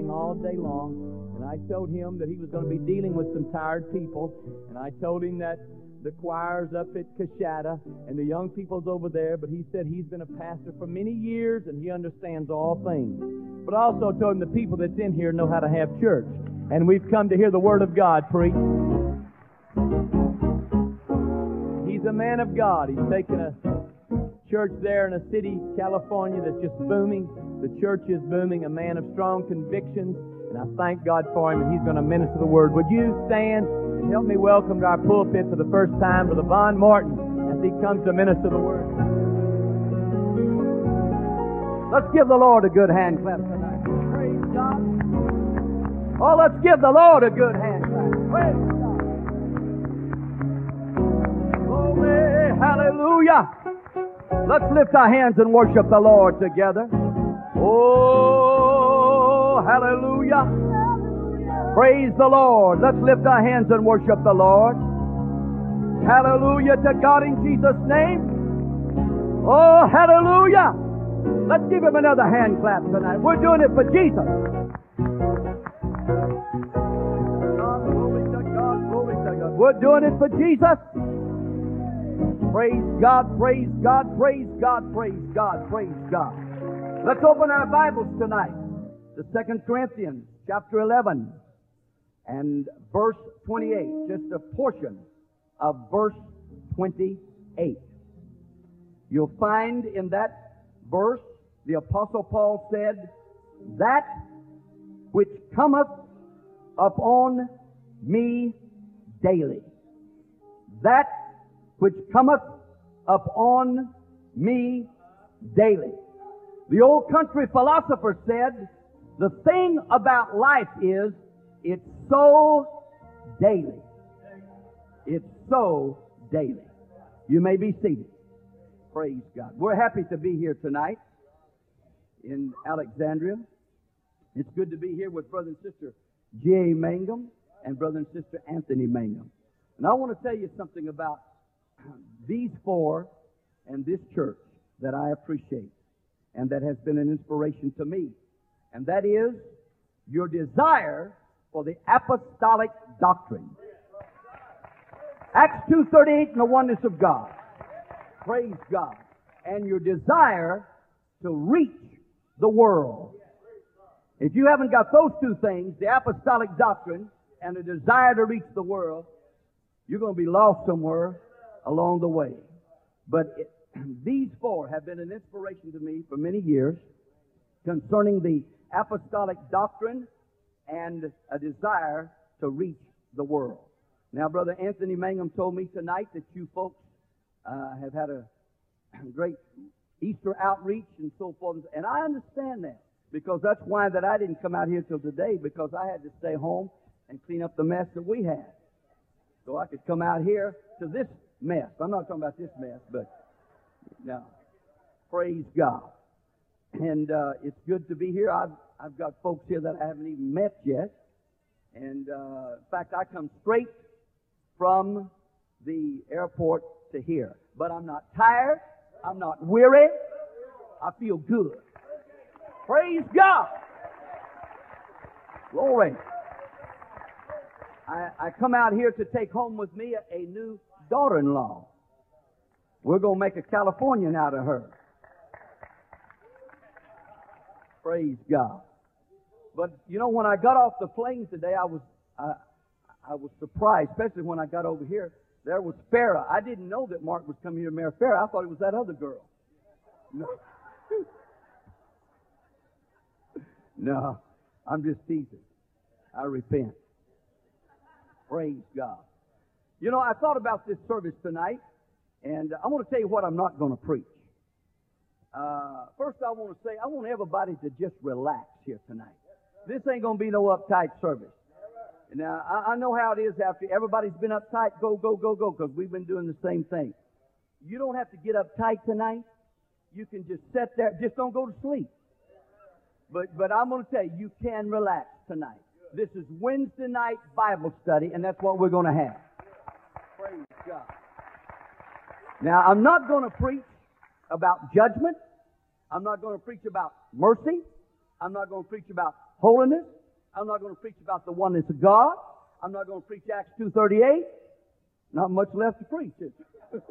all day long. And I told him that he was going to be dealing with some tired people. And I told him that the choirs up at Kashada and the young people's over there, but he said he's been a pastor for many years and he understands all things. But I also told him the people that's in here know how to have church. And we've come to hear the Word of God preached. He's a man of God. He's taken a church there in a city, California, that's just booming. The church is booming, a man of strong convictions, and I thank God for him, and he's going to minister the word. Would you stand and help me welcome to our pulpit for the first time Brother Vaughn Morton as he comes to minister the word? Let's give the Lord a good hand clap tonight. Praise God. Oh, let's give the Lord a good hand clap. Praise God. Oh, Glory, hallelujah. Let's lift our hands and worship the Lord together. Oh, hallelujah. Praise the Lord. Let's lift our hands and worship the Lord. Hallelujah to God in Jesus' name. Oh, hallelujah. Let's give him another hand clap tonight. We're doing it for Jesus. God, God, God. We're doing it for Jesus. Praise God, praise God, praise God, praise God, praise God. Let's open our Bibles tonight to 2 Corinthians chapter 11 and verse 28, just a portion of verse 28. You'll find in that verse the apostle Paul said, that which cometh upon me daily. That which cometh upon me daily. The old country philosopher said, the thing about life is it's so daily. It's so daily. You may be seated. Praise God. We're happy to be here tonight in Alexandria. It's good to be here with Brother and Sister J.A. Mangum and Brother and Sister Anthony Mangum. And I want to tell you something about these four and this church that I appreciate and that has been an inspiration to me. And that is your desire for the apostolic doctrine. Acts 2.38 and the oneness of God. Praise God. And your desire to reach the world. If you haven't got those two things, the apostolic doctrine and the desire to reach the world, you're going to be lost somewhere along the way. But these four have been an inspiration to me for many years concerning the apostolic doctrine and a desire to reach the world. Now, Brother Anthony Mangum told me tonight that you folks uh, have had a great Easter outreach and so forth, and I understand that because that's why that I didn't come out here till today because I had to stay home and clean up the mess that we had. So I could come out here to this mess. I'm not talking about this mess, but now, praise God. And uh, it's good to be here. I've I've got folks here that I haven't even met yet, and uh, in fact, I come straight from the airport to here. But I'm not tired. I'm not weary. I feel good. Praise God. Glory. I, I come out here to take home with me a, a new daughter-in-law. We're going to make a Californian out of her. Praise God. But you know, when I got off the plane today, I was I, I was surprised, especially when I got over here. There was Farah. I didn't know that Mark was coming here to marry Farah. I thought it was that other girl. No. no, I'm just teasing. I repent. Praise God. You know, I thought about this service tonight, and I want to tell you what I'm not going to preach. Uh, first, I want to say I want everybody to just relax here tonight. This ain't going to be no uptight service. Now, I, I know how it is after everybody's been uptight. Go, go, go, go, because we've been doing the same thing. You don't have to get uptight tonight. You can just sit there. Just don't go to sleep. But, but I'm going to tell you, you can relax tonight. This is Wednesday night Bible study, and that's what we're going to have. Praise God. Now, I'm not going to preach about judgment. I'm not going to preach about mercy. I'm not going to preach about holiness. I'm not going to preach about the oneness of God. I'm not going to preach Acts 2.38. Not much left to preach.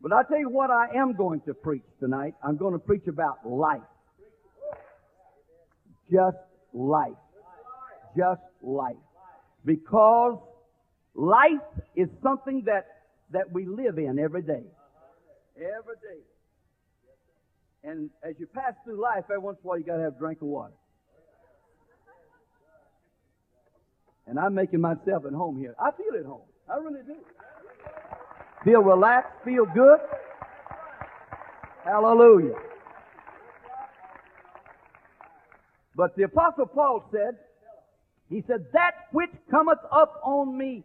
but I tell you what I am going to preach tonight. I'm going to preach about life. Just life. Just life. Because life is something that, that we live in every day. Every day. And as you pass through life, every once in a while you got to have a drink of water. And I'm making myself at home here. I feel at home. I really do. Feel relaxed, feel good. Hallelujah. But the Apostle Paul said, he said, that which cometh up on me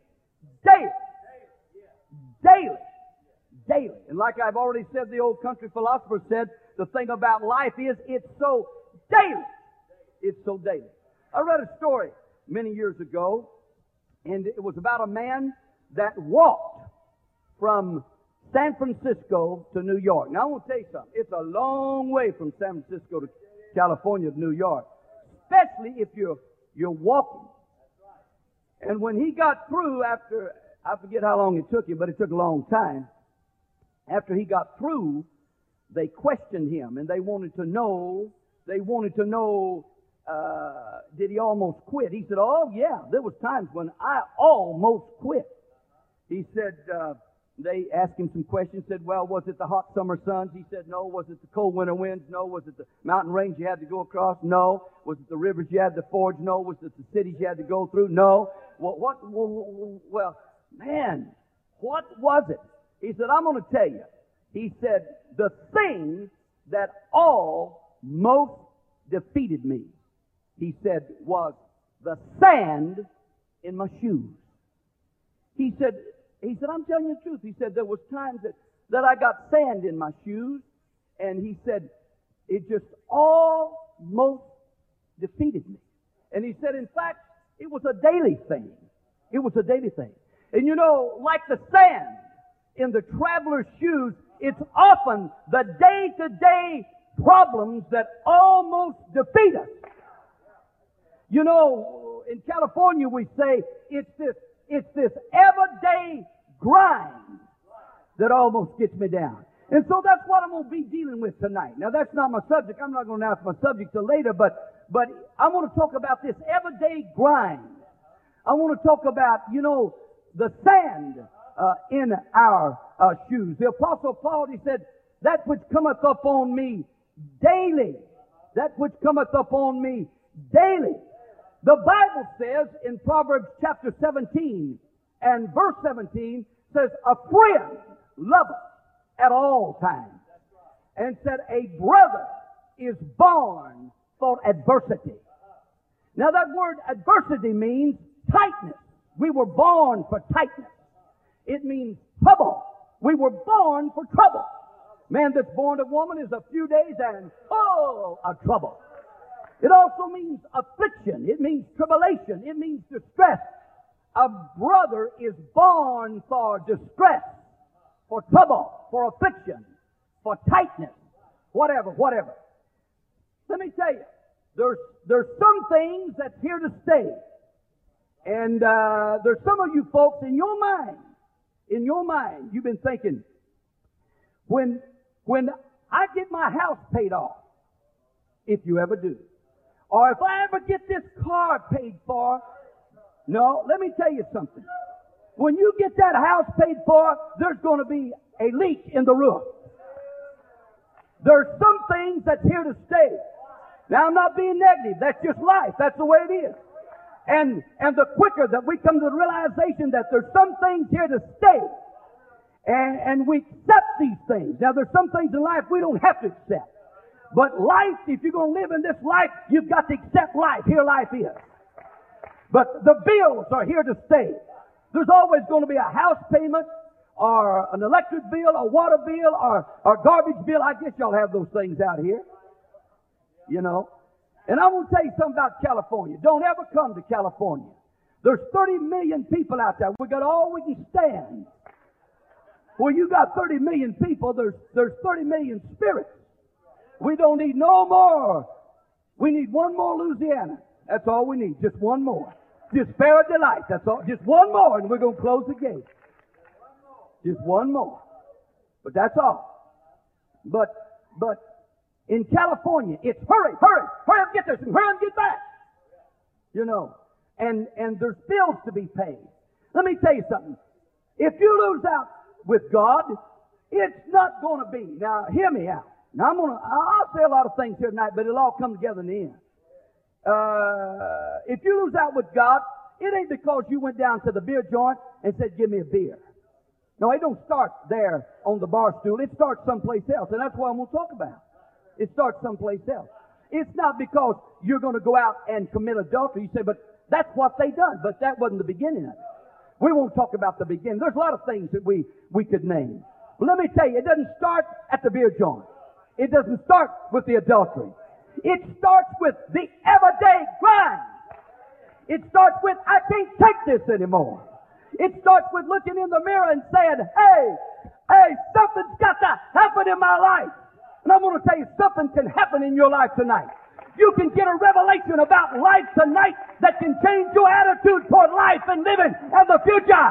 daily. Daily. Daily. And like I've already said, the old country philosopher said, the thing about life is it's so daily. It's so daily. I read a story many years ago, and it was about a man that walked from San Francisco to New York. Now I want to tell you something. It's a long way from San Francisco to California to New York, especially if you're you're walking. And when he got through, after I forget how long it took him, but it took a long time. After he got through, they questioned him and they wanted to know. They wanted to know uh, did he almost quit? He said, Oh, yeah, there was times when I almost quit. He said, uh, they asked him some questions, said, Well, was it the hot summer suns? He said, No. Was it the cold winter winds? No. Was it the mountain range you had to go across? No. Was it the rivers you had to forge? No. Was it the cities you had to go through? No. Well, what, well, well man, what was it? He said, I'm going to tell you. He said, The thing that almost defeated me he said, was the sand in my shoes. He said, he said, I'm telling you the truth. He said, there was times that, that I got sand in my shoes, and he said, it just almost defeated me. And he said, in fact, it was a daily thing. It was a daily thing. And you know, like the sand in the traveler's shoes, it's often the day-to-day problems that almost defeat us. You know, in California we say it's this, it's this everyday grind that almost gets me down. And so that's what I'm going to be dealing with tonight. Now that's not my subject. I'm not going to announce my subject till later, but, but I want to talk about this everyday grind. I want to talk about, you know, the sand uh, in our uh, shoes. The apostle Paul, he said, that which cometh upon me daily, that which cometh upon me daily. The Bible says in Proverbs chapter 17 and verse 17 says, a friend loveth at all times. And said, a brother is born for adversity. Now that word adversity means tightness. We were born for tightness. It means trouble. We were born for trouble. Man that's born of woman is a few days and oh, full of trouble. It also means affliction. It means tribulation. It means distress. A brother is born for distress, for trouble, for affliction, for tightness, whatever, whatever. Let me tell you, there's, there's some things that's here to stay. And uh, there's some of you folks in your mind, in your mind, you've been thinking, when, when I get my house paid off, if you ever do, or if I ever get this car paid for, no, let me tell you something. When you get that house paid for, there's going to be a leak in the roof. There's some things that's here to stay. Now I'm not being negative. That's just life. That's the way it is. And, and the quicker that we come to the realization that there's some things here to stay, and, and we accept these things. Now there's some things in life we don't have to accept. But life, if you're going to live in this life, you've got to accept life. Here life is. But the bills are here to stay. There's always going to be a house payment or an electric bill, a water bill, or a garbage bill. I guess y'all have those things out here. You know. And I want to tell you something about California. Don't ever come to California. There's 30 million people out there. We got all we can stand. Well, you got 30 million people. There's, there's 30 million spirits. We don't need no more. We need one more Louisiana. That's all we need. Just one more. Just a delight. That's all. Just one more, and we're going to close the gate. Just one more. But that's all. But, but in California, it's hurry, hurry, hurry up, get this, and hurry up, get that. You know, and and there's bills to be paid. Let me tell you something. If you lose out with God, it's not going to be. Now, hear me out. Now, I'm to, I'll say a lot of things here tonight, but it'll all come together in the end. Uh, if you lose out with God, it ain't because you went down to the beer joint and said, give me a beer. No, it don't start there on the bar stool. It starts someplace else, and that's what I'm going to talk about. It starts someplace else. It's not because you're going to go out and commit adultery. You say, but that's what they done. But that wasn't the beginning of it. We won't talk about the beginning. There's a lot of things that we, we could name. But let me tell you, it doesn't start at the beer joint. It doesn't start with the adultery. It starts with the everyday grind. It starts with, I can't take this anymore. It starts with looking in the mirror and saying, hey, hey, something's got to happen in my life. And I'm going to tell you, something can happen in your life tonight. You can get a revelation about life tonight that can change your attitude toward life and living and the future.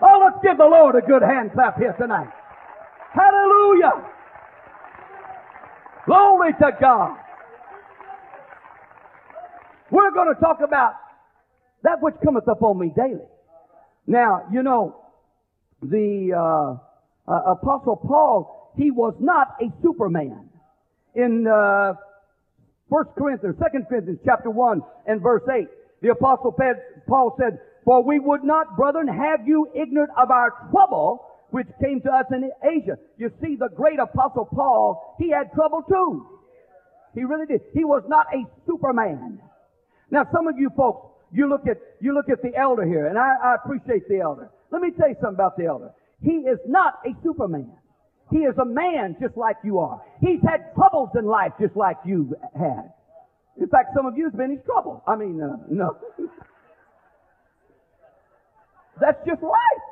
Oh, let's give the Lord a good hand clap here tonight. Hallelujah. Glory to God. We're going to talk about that which cometh upon me daily. Now, you know, the uh, uh, Apostle Paul, he was not a superman. In uh, 1 Corinthians, 2 Corinthians chapter 1 and verse 8, the Apostle Paul said, For we would not, brethren, have you ignorant of our trouble which came to us in Asia. You see, the great Apostle Paul, he had trouble too. He really did. He was not a superman. Now, some of you folks, you look at, you look at the elder here, and I, I appreciate the elder. Let me tell you something about the elder. He is not a superman. He is a man just like you are. He's had troubles in life just like you've had. In fact, some of you have been in trouble. I mean, uh, no. That's just life.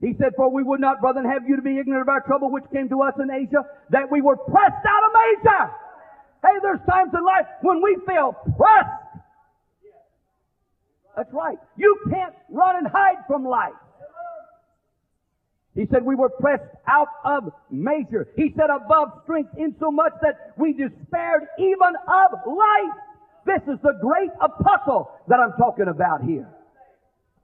He said, For we would not, brethren, have you to be ignorant of our trouble which came to us in Asia, that we were pressed out of Asia. Hey, there's times in life when we feel pressed. That's right. You can't run and hide from life. He said we were pressed out of measure. He said above strength insomuch that we despaired even of life. This is the great apostle that I'm talking about here.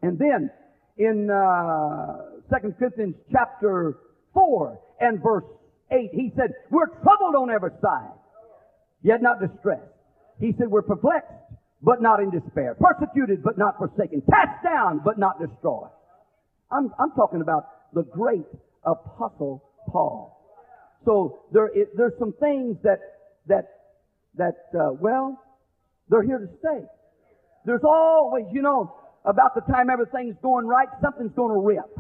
And then in uh, 2 Corinthians chapter 4 and verse 8, he said, we're troubled on every side, yet not distressed. He said, we're perplexed, but not in despair. Persecuted, but not forsaken. Cast down, but not destroyed. I'm, I'm talking about the great apostle Paul. So there is, there's some things that, that, that, uh, well, they're here to stay. There's always, you know, about the time everything's going right, something's going to rip.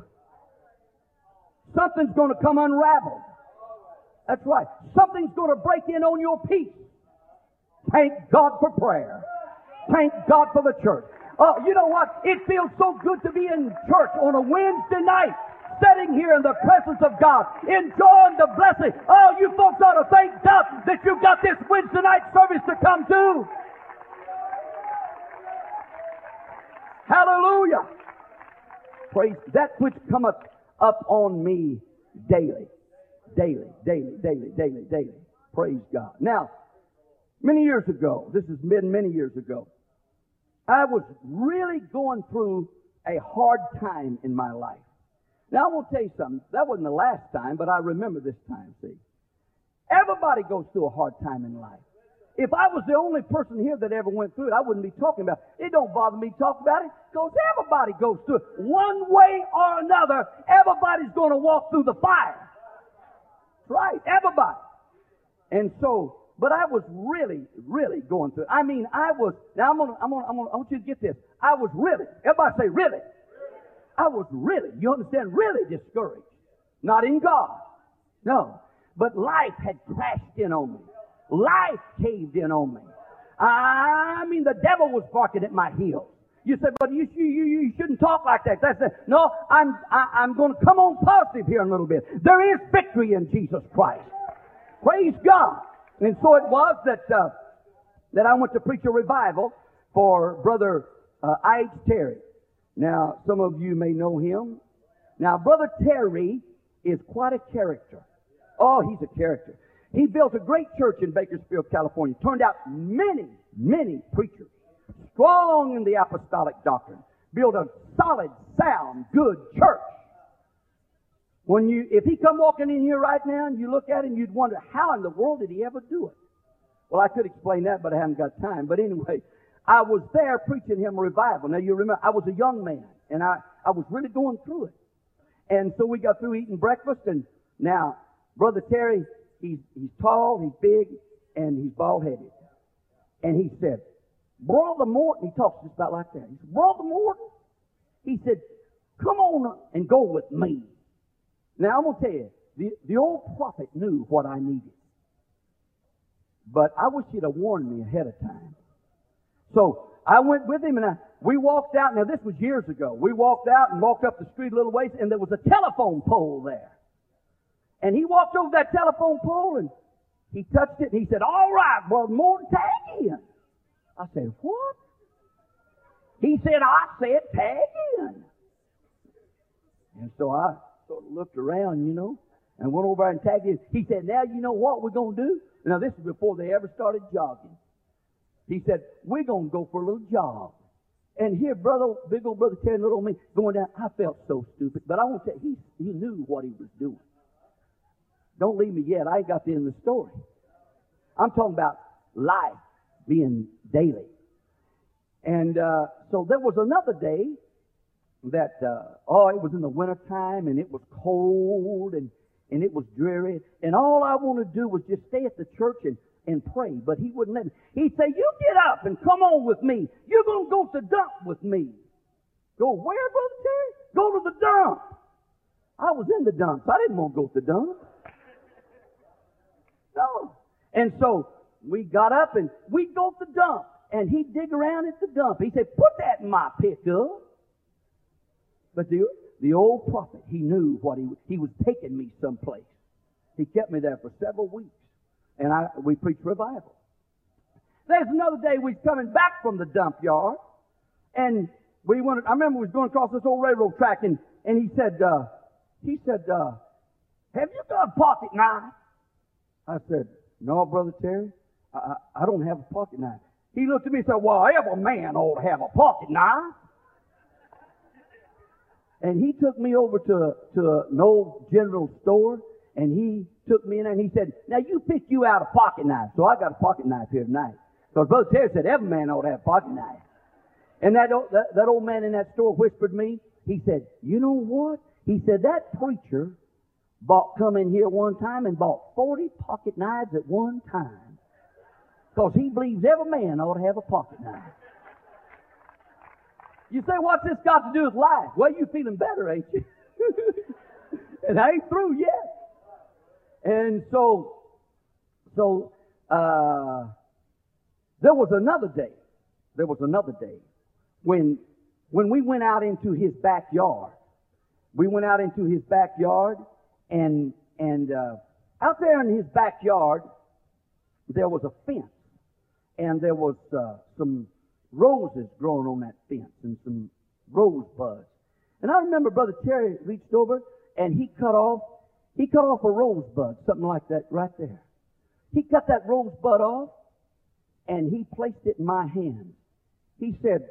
Something's going to come unraveled. That's right. Something's going to break in on your peace. Thank God for prayer. Thank God for the church. Oh, you know what? It feels so good to be in church on a Wednesday night, sitting here in the presence of God, enjoying the blessing. Oh, you folks ought to thank God that you've got this Wednesday night service to come to. Hallelujah. Praise that which cometh up on me daily. Daily, daily, daily, daily, daily. Praise God. Now, many years ago, this has been many years ago, I was really going through a hard time in my life. Now, I want to tell you something. That wasn't the last time, but I remember this time, see. Everybody goes through a hard time in life. If I was the only person here that ever went through it, I wouldn't be talking about it. It don't bother me to talk about it because everybody goes through it. One way or another, everybody's going to walk through the fire. Right, everybody. And so, but I was really, really going through it. I mean, I was, now I'm gonna, I'm gonna, I'm gonna, I want you to get this. I was really, everybody say really. I was really, you understand, really discouraged. Not in God. No. But life had crashed in on me. Life caved in on me. I mean, the devil was barking at my heels. You said, but you, you, you shouldn't talk like that. That's it. No, I'm, I, I'm going to come on positive here in a little bit. There is victory in Jesus Christ. Praise God. And so it was that, uh, that I went to preach a revival for Brother uh, Ike Terry. Now, some of you may know him. Now, Brother Terry is quite a character. Oh, he's a character. He built a great church in Bakersfield, California. Turned out many, many preachers. Strong in the apostolic doctrine. Built a solid, sound, good church. When you, if he come walking in here right now and you look at him, you'd wonder, how in the world did he ever do it? Well, I could explain that, but I haven't got time. But anyway, I was there preaching him revival. Now you remember, I was a young man and I, I was really going through it. And so we got through eating breakfast and now Brother Terry, he's, he's tall, he's big, and he's bald headed. And he said, Brother Morton, he talks just about like that. He said, Brother Morton, he said, come on and go with me. Now I'm going to tell you, the, the old prophet knew what I needed. But I wish he'd have warned me ahead of time. So I went with him and I, we walked out. Now this was years ago. We walked out and walked up the street a little ways and there was a telephone pole there. And he walked over that telephone pole and he touched it and he said, all right, brother Morton, tag in. I said, what? He said, I said tag in. And so I sort of looked around, you know, and went over and tagged in. He said, now you know what we're going to do? Now this is before they ever started jogging. He said, we're going to go for a little jog. And here, brother, big old brother Terry, little old me, going down. I felt so stupid. But I won't say he, he knew what he was doing. Don't leave me yet. I ain't got the end of the story. I'm talking about life being daily. And uh, so there was another day that, uh, oh, it was in the wintertime and it was cold and, and it was dreary. And all I wanted to do was just stay at the church and, and pray. But he wouldn't let me. He'd say, you get up and come on with me. You're going to go to the dump with me. Go where, Brother Terry? Go to the dump. I was in the dump. I didn't want to go to the dump. No. And so we got up and we'd go to the dump. And he'd dig around at the dump. He said, put that in my pickup. But the, the old prophet, he knew what he, he was taking me someplace. He kept me there for several weeks. And I, we preached revival. There's another day we was coming back from the dump yard. And we went, I remember we was going across this old railroad track and, and he said, uh, he said, uh, have you got a pocket knife? I said, no, Brother Terry, I, I don't have a pocket knife. He looked at me and said, well, every man ought to have a pocket knife. And he took me over to, to an old general store and he took me in and he said, now you pick you out a pocket knife. So I got a pocket knife here tonight. Because Brother Terry said every man ought to have a pocket knife. And that that, that old man in that store whispered me, he said, you know what? He said, that preacher bought, come in here one time and bought 40 pocket knives at one time. Because he believes every man ought to have a pocket knife. You say, what's this got to do with life? Well, you feeling better, ain't you? and I ain't through yet. And so, so, uh, there was another day. There was another day when, when we went out into his backyard. We went out into his backyard and and uh, out there in his backyard there was a fence, and there was uh, some roses growing on that fence and some rosebuds. And I remember Brother Terry reached over and he cut off he cut off a rosebud, something like that, right there. He cut that rosebud off and he placed it in my hand. He said,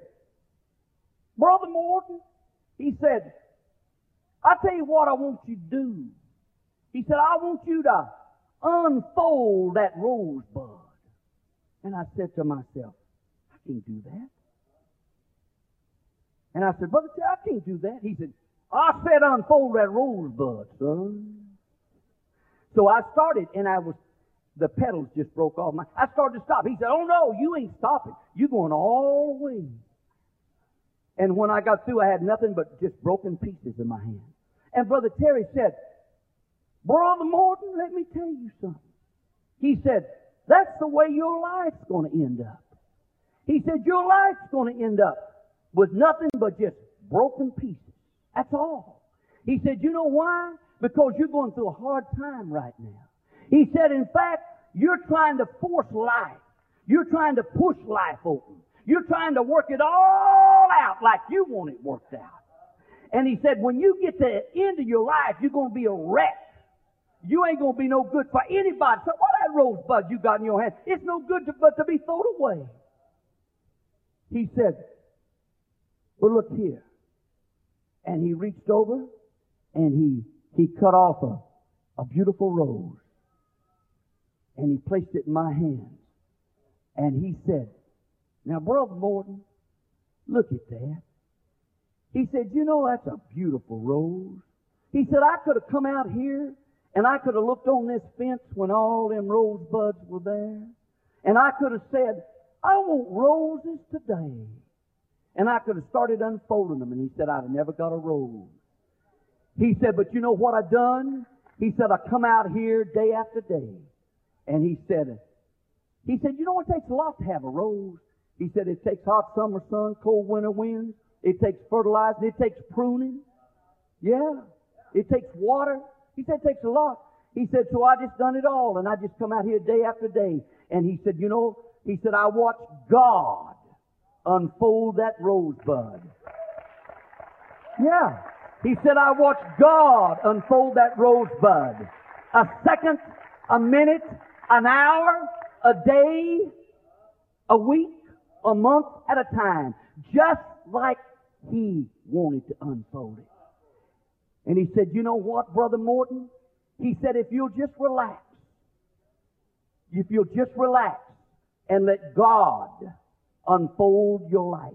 Brother Morton, he said, I tell you what I want you to do. He said, I want you to unfold that rosebud. And I said to myself, I can't do that. And I said, Brother, Terry, I can't do that. He said, I said unfold that rosebud, son. So I started and I was, the petals just broke off. My, I started to stop. He said, oh no, you ain't stopping. You're going all the way. And when I got through, I had nothing but just broken pieces in my hand. And Brother Terry said, Brother Morton, let me tell you something. He said, that's the way your life's going to end up. He said, your life's going to end up with nothing but just broken pieces. That's all. He said, you know why? Because you're going through a hard time right now. He said, in fact, you're trying to force life. You're trying to push life open. You're trying to work it all out like you want it worked out. And he said, when you get to the end of your life, you're going to be a wreck. You ain't to be no good for anybody. So what that rosebud you got in your hand? It's no good to, but to be thrown away. He said, but look here. And he reached over and he, he cut off a, a beautiful rose and he placed it in my hand. And he said, now Brother Morton, look at that. He said, you know, that's a beautiful rose. He said, I could have come out here and I could have looked on this fence when all them rosebuds were there. And I could have said, I want roses today. And I could have started unfolding them. And he said, I'd never got a rose. He said, but you know what I done? He said, I come out here day after day. And he said, he said, you know it takes a lot to have a rose. He said, it takes hot summer sun, cold winter winds. It takes fertilizing. It takes pruning. Yeah. It takes water. He said, it takes a lot. He said, so I just done it all. And I just come out here day after day. And he said, you know, he said, I watched God unfold that rosebud. Yeah. He said, I watched God unfold that rosebud. A second, a minute, an hour, a day, a week, a month at a time. Just like he wanted to unfold it. And he said, you know what, Brother Morton? He said, if you'll just relax, if you'll just relax and let God unfold your life,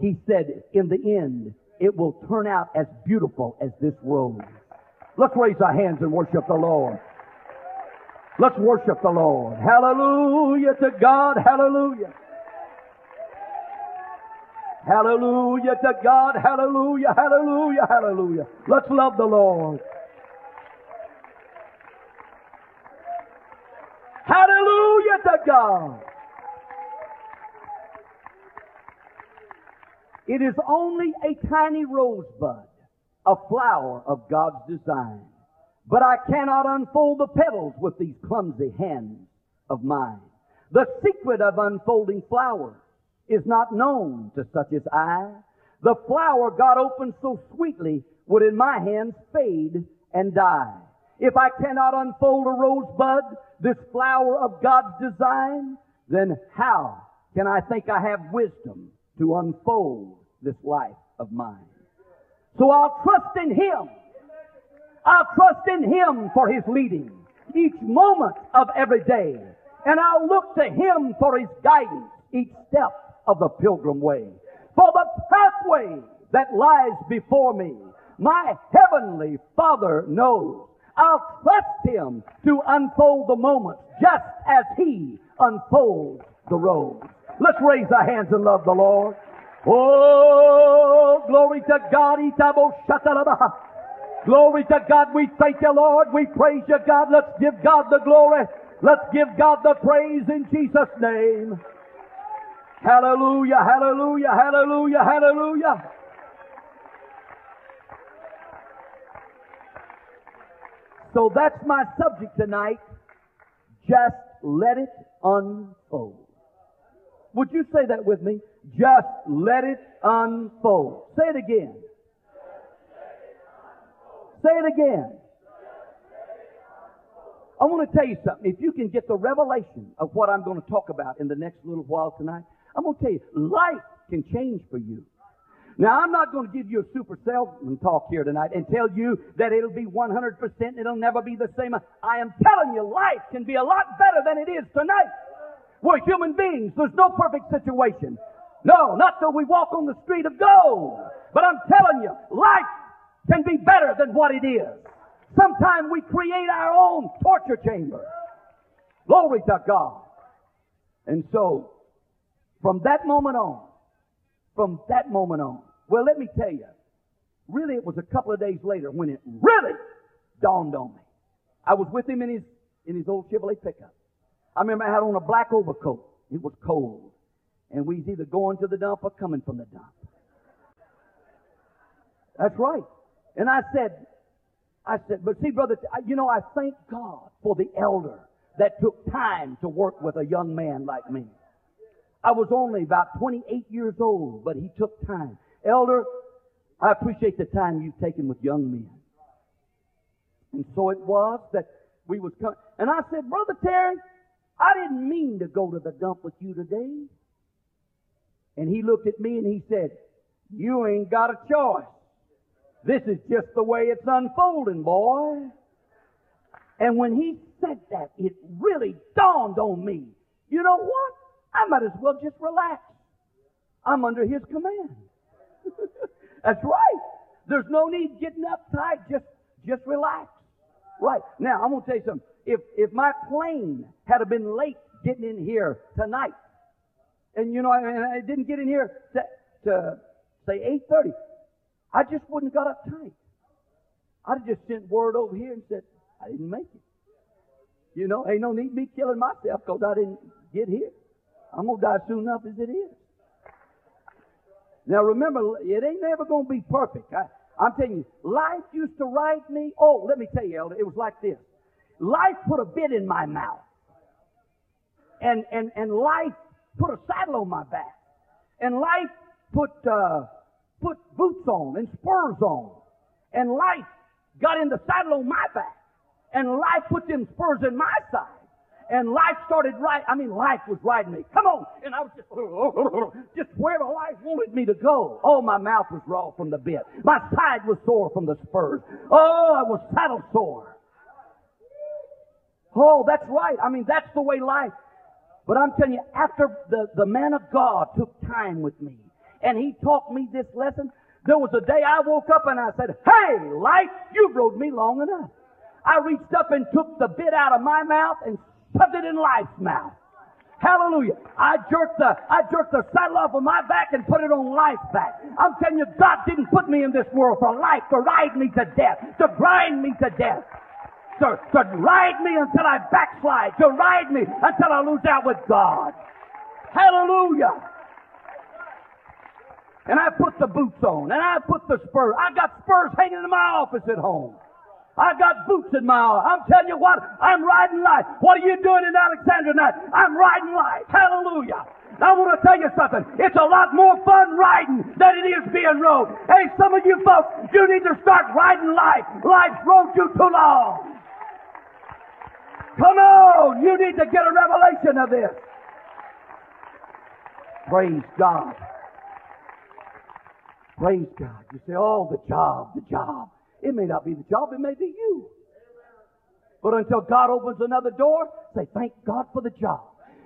he said, in the end, it will turn out as beautiful as this rose. Let's raise our hands and worship the Lord. Let's worship the Lord. Hallelujah to God. Hallelujah. Hallelujah to God. Hallelujah. Hallelujah. Hallelujah. Let's love the Lord. Hallelujah to God. It is only a tiny rosebud, a flower of God's design. But I cannot unfold the petals with these clumsy hands of mine. The secret of unfolding flowers is not known to such as I. The flower God opened so sweetly would in my hands fade and die. If I cannot unfold a rosebud, this flower of God's design, then how can I think I have wisdom to unfold this life of mine? So I'll trust in Him I'll trust in Him for His leading each moment of every day. And I'll look to Him for His guidance each step of the pilgrim way. For the pathway that lies before me, my heavenly Father knows. I'll trust Him to unfold the moments just as He unfolds the road. Let's raise our hands and love the Lord. Oh, glory to God. Glory to God. We thank you, Lord. We praise you, God. Let's give God the glory. Let's give God the praise in Jesus' name. Hallelujah, hallelujah, hallelujah, hallelujah. So that's my subject tonight. Just let it unfold. Would you say that with me? Just let it unfold. Say it again. Say it again. I want to tell you something. If you can get the revelation of what I'm going to talk about in the next little while tonight, I'm going to tell you, life can change for you. Now, I'm not going to give you a super salesman talk here tonight and tell you that it'll be 100% and it'll never be the same. I am telling you, life can be a lot better than it is tonight. We're human beings. There's no perfect situation. No, not till we walk on the street of gold. But I'm telling you, life can be better than what it is. Sometimes we create our own torture chamber. Glory to God. And so, from that moment on, from that moment on, well, let me tell you, really it was a couple of days later when it really dawned on me. I was with him in his, in his old Chevrolet pickup. I remember I had on a black overcoat. It was cold. And we was either going to the dump or coming from the dump. That's right. And I said, I said, but see, brother, you know, I thank God for the elder that took time to work with a young man like me. I was only about 28 years old, but he took time. Elder, I appreciate the time you've taken with young men. And so it was that we was coming. And I said, Brother Terry, I didn't mean to go to the dump with you today. And he looked at me and he said, You ain't got a choice. This is just the way it's unfolding, boy. And when he said that, it really dawned on me. You know what? I might as well just relax. I'm under his command. That's right. There's no need getting uptight. Just, just relax. Right. Now, I'm going to tell you something. If, if my plane had been late getting in here tonight, and you know, and I didn't get in here to, to say 8.30, I just wouldn't have got uptight. I'd have just sent word over here and said, I didn't make it. You know, ain't no need me killing myself because I didn't get here. I'm going to die soon enough as it is. Now remember, it ain't never going to be perfect. I, I'm telling you, life used to ride me. Oh, let me tell you, Elder, it was like this. Life put a bit in my mouth. And, and, and life put a saddle on my back. And life put, uh, put boots on and spurs on. And life got in the saddle on my back. And life put them spurs in my side. And life started right. I mean, life was riding me. Come on. And I was just, just wherever life wanted me to go. Oh, my mouth was raw from the bit. My side was sore from the spurs. Oh, I was saddle sore. Oh, that's right. I mean, that's the way life. But I'm telling you, after the, the man of God took time with me and he taught me this lesson, there was a day I woke up and I said, Hey, life, you've rode me long enough. I reached up and took the bit out of my mouth and it in life's mouth. Hallelujah. I jerked the, I jerked the saddle off of my back and put it on life's back. I'm telling you, God didn't put me in this world for life, to ride me to death, to grind me to death, to, to ride me until I backslide, to ride me until I lose out with God. Hallelujah. And I put the boots on, and I put the spurs. I got spurs hanging in my office at home. I got boots in my arm. I'm telling you what, I'm riding life. What are you doing in Alexandria tonight? I'm riding life. Hallelujah. I want to tell you something. It's a lot more fun riding than it is being rode. Hey, some of you folks, you need to start riding life. Life's rode you too long. Come on, you need to get a revelation of this. Praise God. Praise God. You say, oh, the job, the job. It may not be the job, it may be you. But until God opens another door, say, thank God for the job.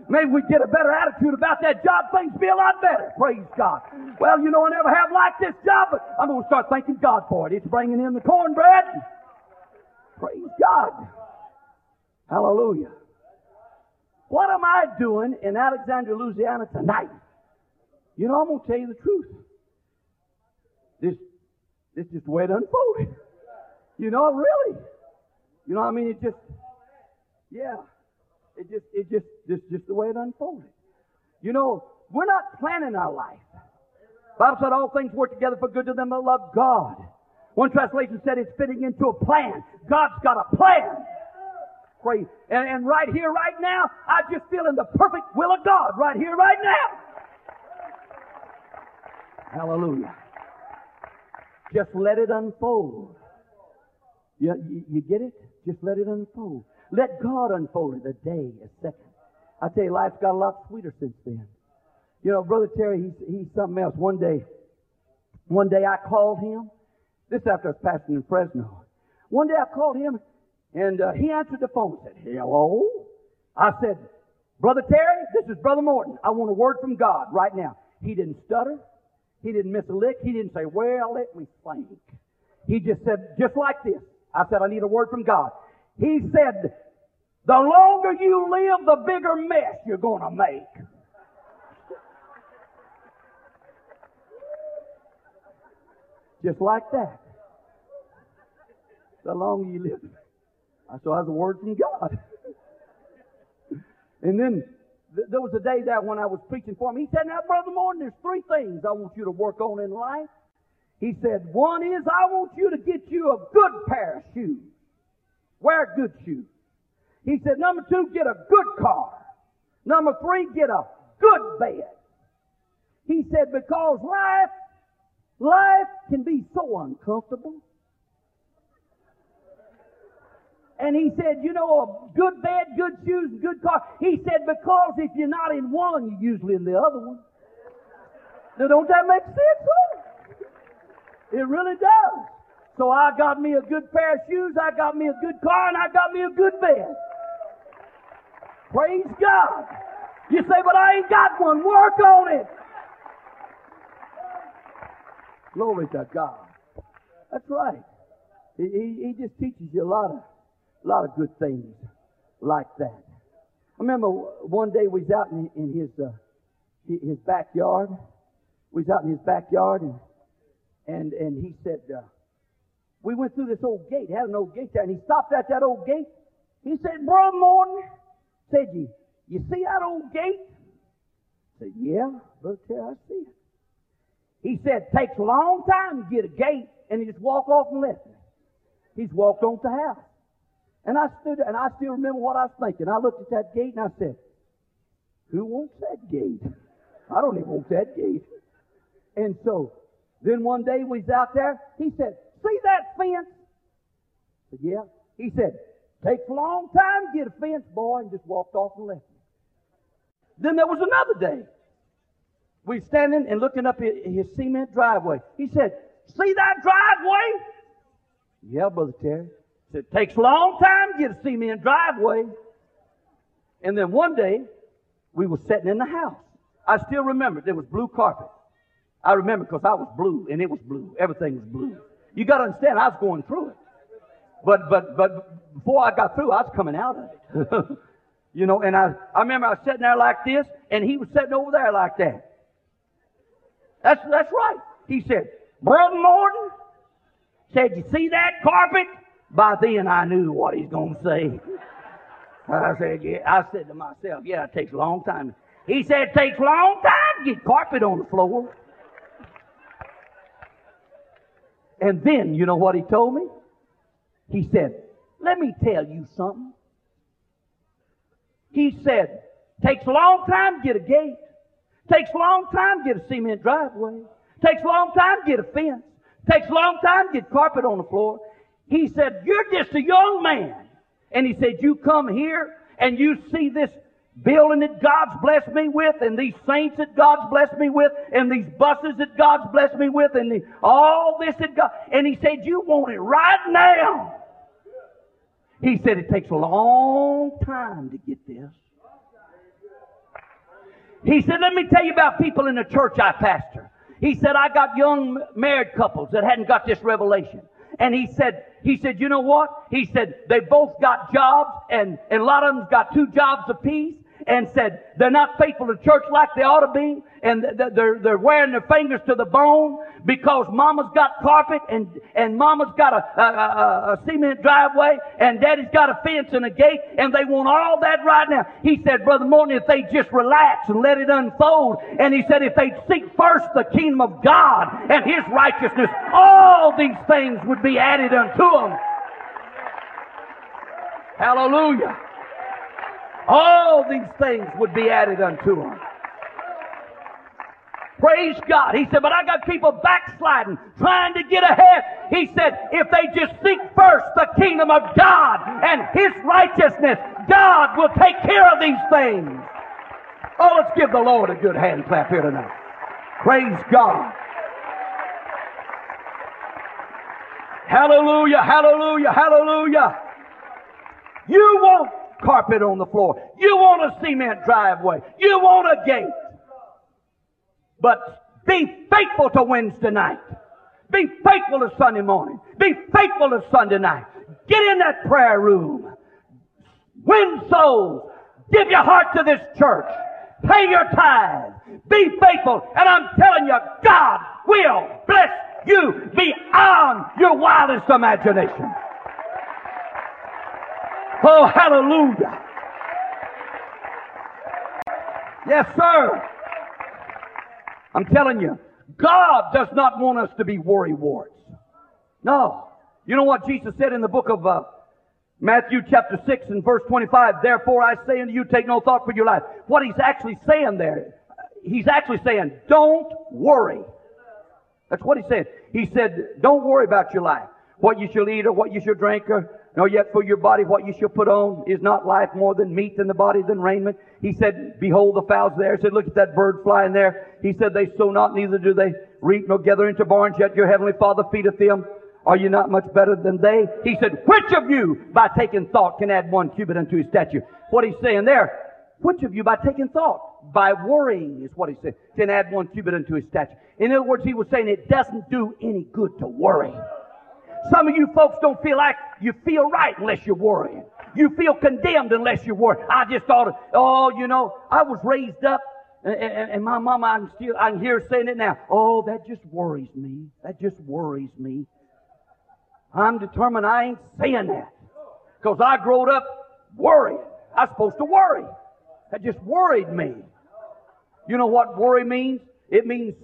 Maybe we get a better attitude about that job, things be a lot better. Praise God. Well, you know, I never have liked this job, but I'm going to start thanking God for it. It's bringing in the cornbread. Praise God. Hallelujah. What am I doing in Alexandria, Louisiana tonight? You know, I'm going to tell you the truth. This, this is the way it unfolded. You know, really. You know, I mean, it just, yeah, it just, it just, just, just the way it unfolded. You know, we're not planning our life. Bible said all things work together for good to them that love God. One translation said it's fitting into a plan. God's got a plan. Praise. And, and right here, right now, I just feel in the perfect will of God right here, right now. Hallelujah. Just let it unfold. You, you, get it? Just let it unfold. Let God unfold it a day, a second. I tell you, life's got a lot sweeter since then. You know, Brother Terry, he's, he's something else. One day, one day I called him. This after I was pastoring in Fresno. One day I called him, and uh, he answered the phone and said, Hello? I said, Brother Terry, this is Brother Morton. I want a word from God right now. He didn't stutter. He didn't miss a lick. He didn't say, Well, let me think. He just said, just like this. I said, I need a word from God. He said, the longer you live, the bigger mess you're going to make. Just like that. The longer you live. I saw as a word from God. and then th- there was a day that when I was preaching for him. He said, Now, Brother Morton, there's three things I want you to work on in life. He said, One is I want you to get you a good pair of shoes. Wear good shoes. He said, Number two, get a good car. Number three, get a good bed. He said, Because life, life can be so uncomfortable. And he said, you know, a good bed, good shoes, and good car. He said, because if you're not in one, you're usually in the other one. Now, don't that make sense? Huh? It really does. So I got me a good pair of shoes, I got me a good car, and I got me a good bed. Praise God. You say, but I ain't got one. Work on it. Glory to God. That's right. He, he, he just teaches you a lot of a lot of good things like that. I remember one day we was out in, in his uh, his backyard. We was out in his backyard, and and and he said uh, we went through this old gate. Had an old gate there, and he stopped at that old gate. He said, "Brother Morton," said you you see that old gate? I said, "Yeah, brother Terry, I see it." He said, "Takes a long time to get a gate," and he just walked off and left. He's walked on to house. And I stood there, and I still remember what I was thinking. I looked at that gate and I said, Who wants that gate? I don't even want that gate. And so, then one day we was out there, he said, See that fence? I said, Yeah. He said, Takes a long time to get a fence, boy, and just walked off and left me. Then there was another day. We standing and looking up his, cement driveway. He said, See that driveway? Yeah, Brother Terry. It takes a long time to get a cement driveway. And then one day, we were sitting in the house. I still remember there was blue carpet. I remember because I was blue and it was blue. Everything was blue. You got to understand, I was going through it. But but but before I got through, I was coming out of it. you know, and I I remember I was sitting there like this, and he was sitting over there like that. That's that's right. He said, Brother Morton, said, you see that carpet? By then I knew what he's going to say. I said, yeah. I said to myself, yeah, it takes a long time. He said, it takes a long time to get carpet on the floor. And then, you know what he told me? He said, let me tell you something. He said, takes a long time to get a gate. Takes a long time to get a cement driveway. Takes a long time to get a fence. Takes a long time to get carpet on the floor. He said, you're just a young man. And he said, you come here and you see this building that God's blessed me with and these saints that God's blessed me with and these buses that God's blessed me with and the, all this that God, and he said, you want it right now. He said, it takes a long time to get this. He said, let me tell you about people in the church I pastor. He said, I got young married couples that hadn't got this revelation. And he said, he said, you know what? He said, they both got jobs and, and a lot of them got two jobs apiece and said they're not faithful to church like they ought to be, and they're, they're wearing their fingers to the bone because mama's got carpet and, and mama's got a, a, a, cement driveway and daddy's got a fence and a gate and they want all that right now. He said, Brother Morton, if they just relax and let it unfold, and he said, if they seek first the kingdom of God and his righteousness, all these things would be added unto them. Hallelujah. All these things would be added unto them. Praise God. He said, but I got people backsliding, trying to get ahead. He said, if they just seek first the kingdom of God and His righteousness, God will take care of these things. Oh, let's give the Lord a good hand clap here tonight. Praise God. Hallelujah, hallelujah, hallelujah. You won't carpet on the floor. You want a cement driveway. You want a gate. But be faithful to Wednesday night. Be faithful to Sunday morning. Be faithful to Sunday night. Get in that prayer room. Win souls. Give your heart to this church. Pay your tithe. Be faithful. And I'm telling you, God will bless you beyond your wildest imagination. Oh, hallelujah. Yes, sir. I'm telling you, God does not want us to be worry warts. No. You know what Jesus said in the book of uh, Matthew chapter 6 and verse 25, Therefore I say unto you, take no thought for your life. What he's actually saying there, he's actually saying, don't worry. That's what he said. He said, don't worry about your life. What you shall eat or what you shall drink or nor yet for your body what you shall put on. Is not life more than meat than the body than raiment? He said, behold the fowls there. He said, look at that bird flying there. He said, they sow not, neither do they reap nor gather into barns, yet your heavenly Father feedeth them. Are you not much better than they? He said, which of you by taking thought can add one cubit unto his stature? What he's saying there, which of you by taking thought, by worrying is what he said, can add one cubit unto his stature. In other words, he was saying it doesn't do any good to worry. Some of you folks don't feel like you feel right unless you're worrying. You feel condemned unless you're worrying. I just thought, oh, you know, I was raised up, and, and, and my mama, I can still, I can hear saying it now. Oh, that just worries me. That just worries me. I'm determined I ain't saying that. Because I growed up worrying. I was supposed to worry. That just worried me. You know what worry means? It means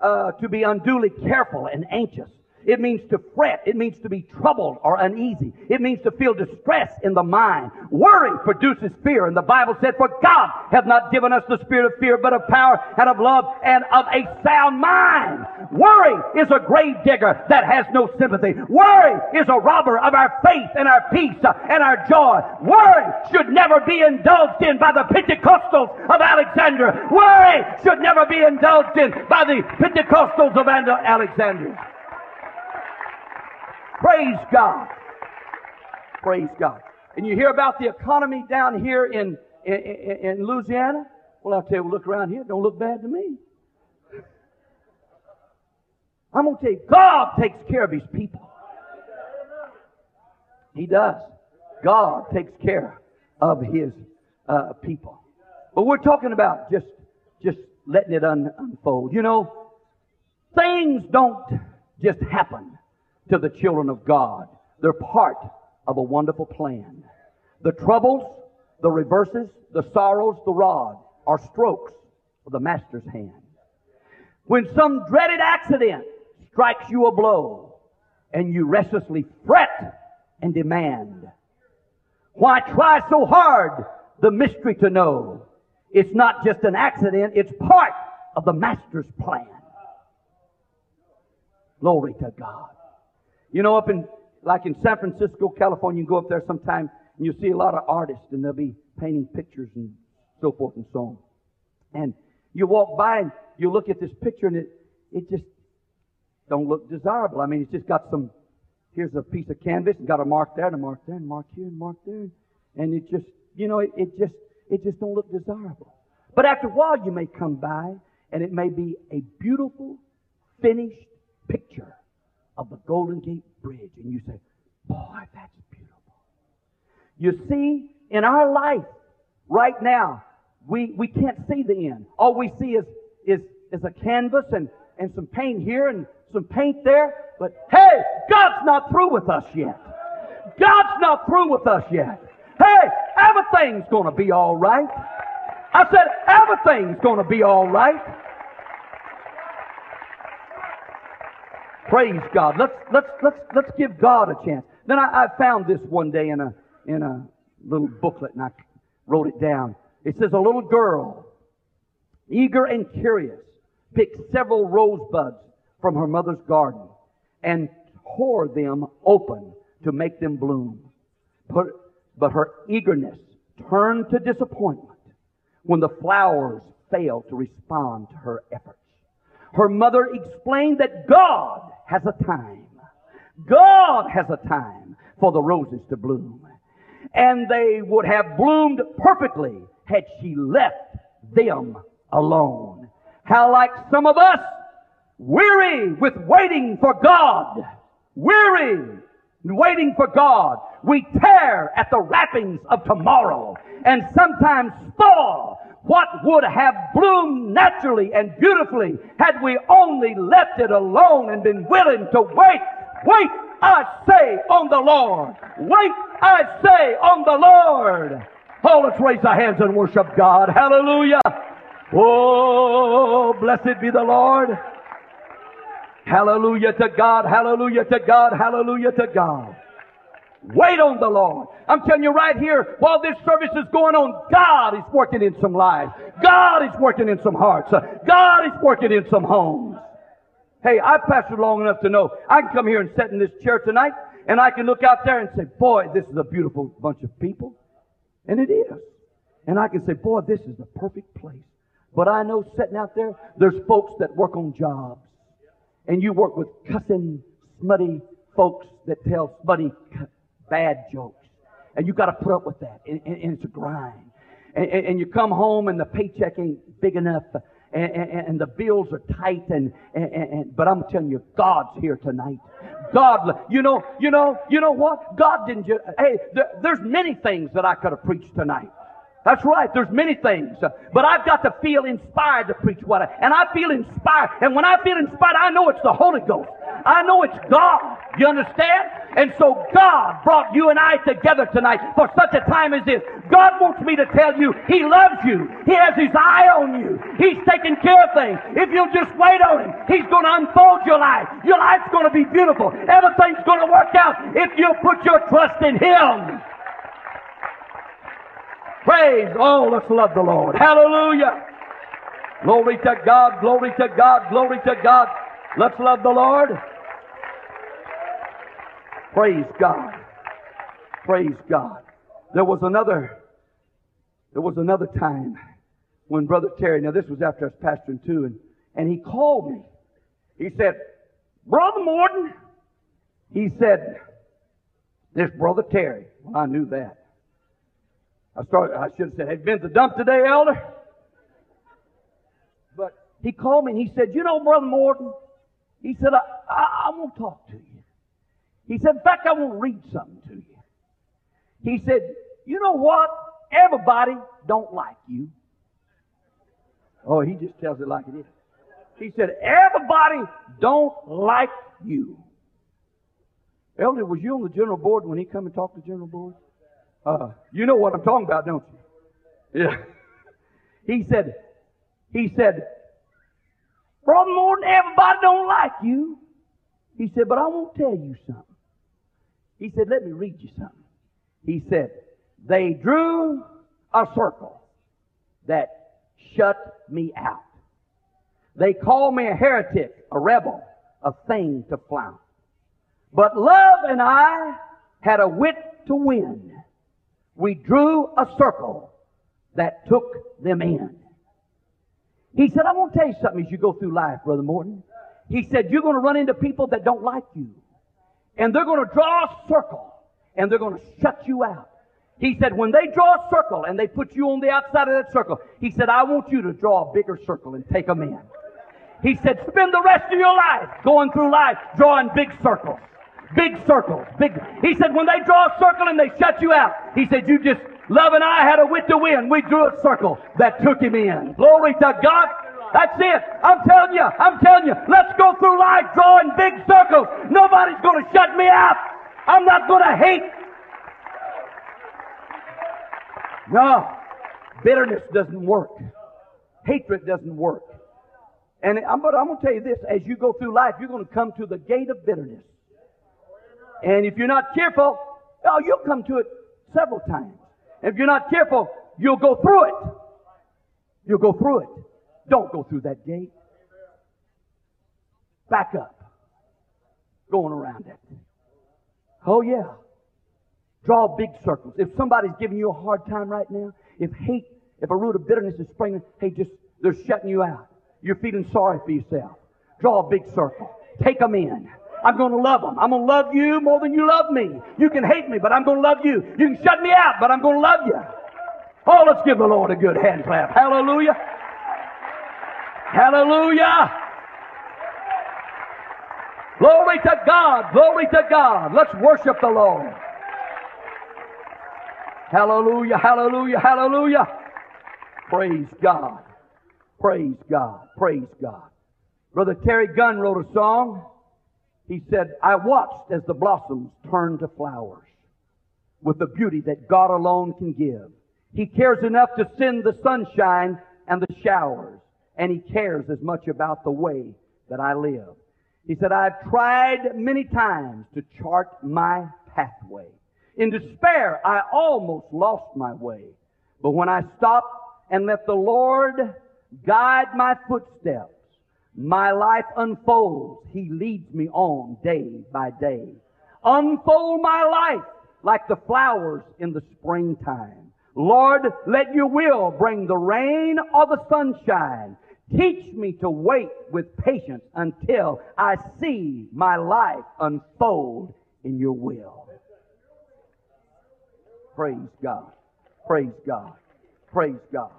uh, to be unduly careful and anxious. It means to fret. It means to be troubled or uneasy. It means to feel distress in the mind. Worry produces fear. And the Bible said, For God hath not given us the spirit of fear, but of power and of love and of a sound mind. Worry is a grave digger that has no sympathy. Worry is a robber of our faith and our peace and our joy. Worry should never be indulged in by the Pentecostals of Alexandria. Worry should never be indulged in by the Pentecostals of Alexandria. Praise God. Praise God. And you hear about the economy down here in, in, in Louisiana? Well, I'll tell you, look around here. Don't look bad to me. I'm going to tell you, God takes care of His people. He does. God takes care of His uh, people. But we're talking about just, just letting it un- unfold. You know, things don't just happen to the children of God. They're part of a wonderful plan. The troubles, the reverses, the sorrows, the rod are strokes of the Master's hand. When some dreaded accident strikes you a blow and you restlessly fret and demand, why try so hard the mystery to know? It's not just an accident, it's part of the Master's plan. Glory to God. You know, up in, like in San Francisco, California, you can go up there sometime and you'll see a lot of artists and they'll be painting pictures and so forth and so on. And you walk by and you look at this picture and it, it just don't look desirable. I mean, it's just got some, here's a piece of canvas and got a mark there and a mark there and a mark here and mark there. And it just, you know, it, it just, it just don't look desirable. But after a while you may come by and it may be a beautiful, finished picture of the Golden Gate Bridge and you say, Boy, that's beautiful. You see, in our life right now, we, we can't see the end. All we see is, is, is a canvas and, and some paint here and some paint there. But hey, God's not through with us yet. God's not through with us yet. Hey, everything's going to be all right. I said, everything's going to be all right. Praise God. Let's, let's, let's, let's give God a chance. Then I, I found this one day in a, in a little booklet and I wrote it down. It says a little girl, eager and curious, picked several rosebuds from her mother's garden and tore them open to make them bloom. But, but her eagerness turned to disappointment when the flowers failed to respond to her efforts. Her mother explained that God has a time. God has a time for the roses to bloom. And they would have bloomed perfectly had she left them alone. How like some of us, weary with waiting for God, weary waiting for God, we tear at the wrappings of tomorrow and sometimes spoil what would have bloomed naturally and beautifully had we only left it alone and been willing to wait. Wait, I say, on the Lord. Wait, I say, on the Lord. Oh, let's raise our hands and worship God. Hallelujah. Oh, blessed be the Lord. Hallelujah to God, hallelujah to God, hallelujah to God. Wait on the Lord. I'm telling you right here, while this service is going on, God is working in some lives. God is working in some hearts. God is working in some homes. Hey, I've pastored long enough to know I can come here and sit in this chair tonight and I can look out there and say, boy, this is a beautiful bunch of people. And it is. And I can say, boy, this is the perfect place. But I know sitting out there, there's folks that work on jobs. And you work with cussing, smutty folks that tell smutty, bad jokes. And you got to put up with that. And, and, and it's a grind. And, and, you come home and the paycheck ain't big enough. And, and the bills are tight. And, and, but I'm telling you, God's here tonight. God, you know, you know, you know what? God didn't just, hey, there, there's many things that I could have preached tonight. That's right. There's many things. Uh, but I've got to feel inspired to preach what I, and I feel inspired. And when I feel inspired, I know it's the Holy Ghost. I know it's God. You understand? And so God brought you and I together tonight for such a time as this. God wants me to tell you He loves you. He has His eye on you. He's taking care of things. If you'll just wait on Him, He's going to unfold your life. Your life's going to be beautiful. Everything's going to work out if you'll put your trust in Him. Praise. Oh, let's love the Lord. Hallelujah. Glory to God, glory to God, glory to God. Let's love the Lord. Praise God. Praise God. There was another, there was another time when Brother Terry, now this was after I was pastoring too, and, and he called me. He said, Brother Morton, he said, this Brother Terry. Well, I knew that. I started, I should have said, have you been to the dump today, elder? But he called me and he said, you know, Brother Morton, he said, I, I, I want to talk to you. He said, in fact, I want to read something to you. He said, you know what? Everybody don't like you. Oh, he just tells it like it is. He said, everybody don't like you. Elder, was you on the general board when he come and talked to general board? Uh, you know what I'm talking about, don't you? Yeah. He said, he said, Brother Morton, everybody don't like you. He said, but I won't tell you something. He said, let me read you something. He said, they drew a circle that shut me out. They called me a heretic, a rebel, a thing to flout. But love and I had a wit to win we drew a circle that took them in. He said, I want to tell you something as you go through life, Brother Morton. He said, you're going to run into people that don't like you. And they're going to draw a circle and they're going to shut you out. He said, when they draw a circle and they put you on the outside of that circle, he said, I want you to draw a bigger circle and take them in. He said, spend the rest of your life going through life drawing big circles. Big circles. Big. He said, when they draw a circle and they shut you out, he said, you just, love and I had a wit to win. We drew a circle that took him in. Glory to God. That's it. I'm telling you, I'm telling you, let's go through life drawing big circles. Nobody's going to shut me out. I'm not going to hate. No. Bitterness doesn't work. Hatred doesn't work. And I'm, but I'm going to tell you this, as you go through life, you're going to come to the gate of bitterness. And if you're not careful, oh, you'll come to it several times. If you're not careful, you'll go through it. You'll go through it. Don't go through that gate. Back up. Going around it. Oh yeah. Draw big circles. If somebody's giving you a hard time right now, if hate, if a root of bitterness is springing, hey, just, they're shutting you out. You're feeling sorry for yourself. Draw a big circle. Take them in. I'm going to love them. I'm going to love you more than you love me. You can hate me, but I'm going to love you. You can shut me out, but I'm going to love you. Oh, let's give the Lord a good hand clap. Hallelujah. Hallelujah. Glory to God. Glory to God. Let's worship the Lord. Hallelujah. Hallelujah. Hallelujah. Praise God. Praise God. Praise God. Brother Terry Gunn wrote a song. He said, I watched as the blossoms turned to flowers with the beauty that God alone can give. He cares enough to send the sunshine and the showers, and He cares as much about the way that I live. He said, I've tried many times to chart my pathway. In despair, I almost lost my way. But when I stopped and let the Lord guide my footsteps, my life unfolds. He leads me on day by day. Unfold my life like the flowers in the springtime. Lord, let your will bring the rain or the sunshine. Teach me to wait with patience until I see my life unfold in your will. Praise God. Praise God. Praise God.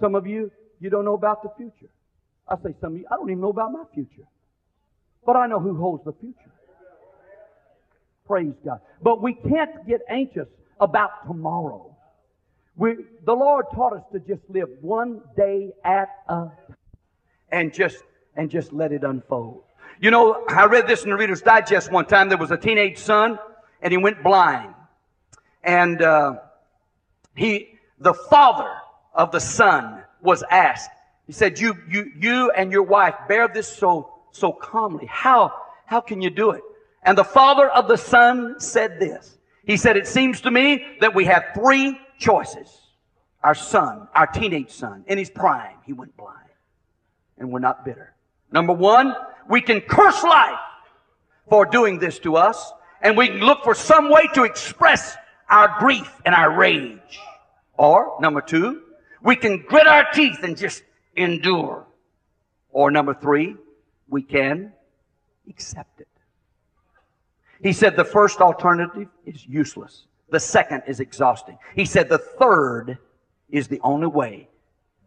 Some of you, you don't know about the future. I say some of you, I don't even know about my future. But I know who holds the future. Praise God. But we can't get anxious about tomorrow. We, the Lord taught us to just live one day at a and just and just let it unfold. You know, I read this in the Reader's Digest one time. There was a teenage son, and he went blind, and uh, he, the father of the son, was asked. He said, "You, you, you, and your wife bear this so so calmly. How how can you do it?" And the father of the son said this. He said, "It seems to me that we have three choices. Our son, our teenage son, in his prime, he went blind. And we're not bitter. Number one, we can curse life for doing this to us, and we can look for some way to express our grief and our rage. Or, number two, we can grit our teeth and just endure. Or number three, we can accept it. He said the first alternative is useless. The second is exhausting. He said the third is the only way.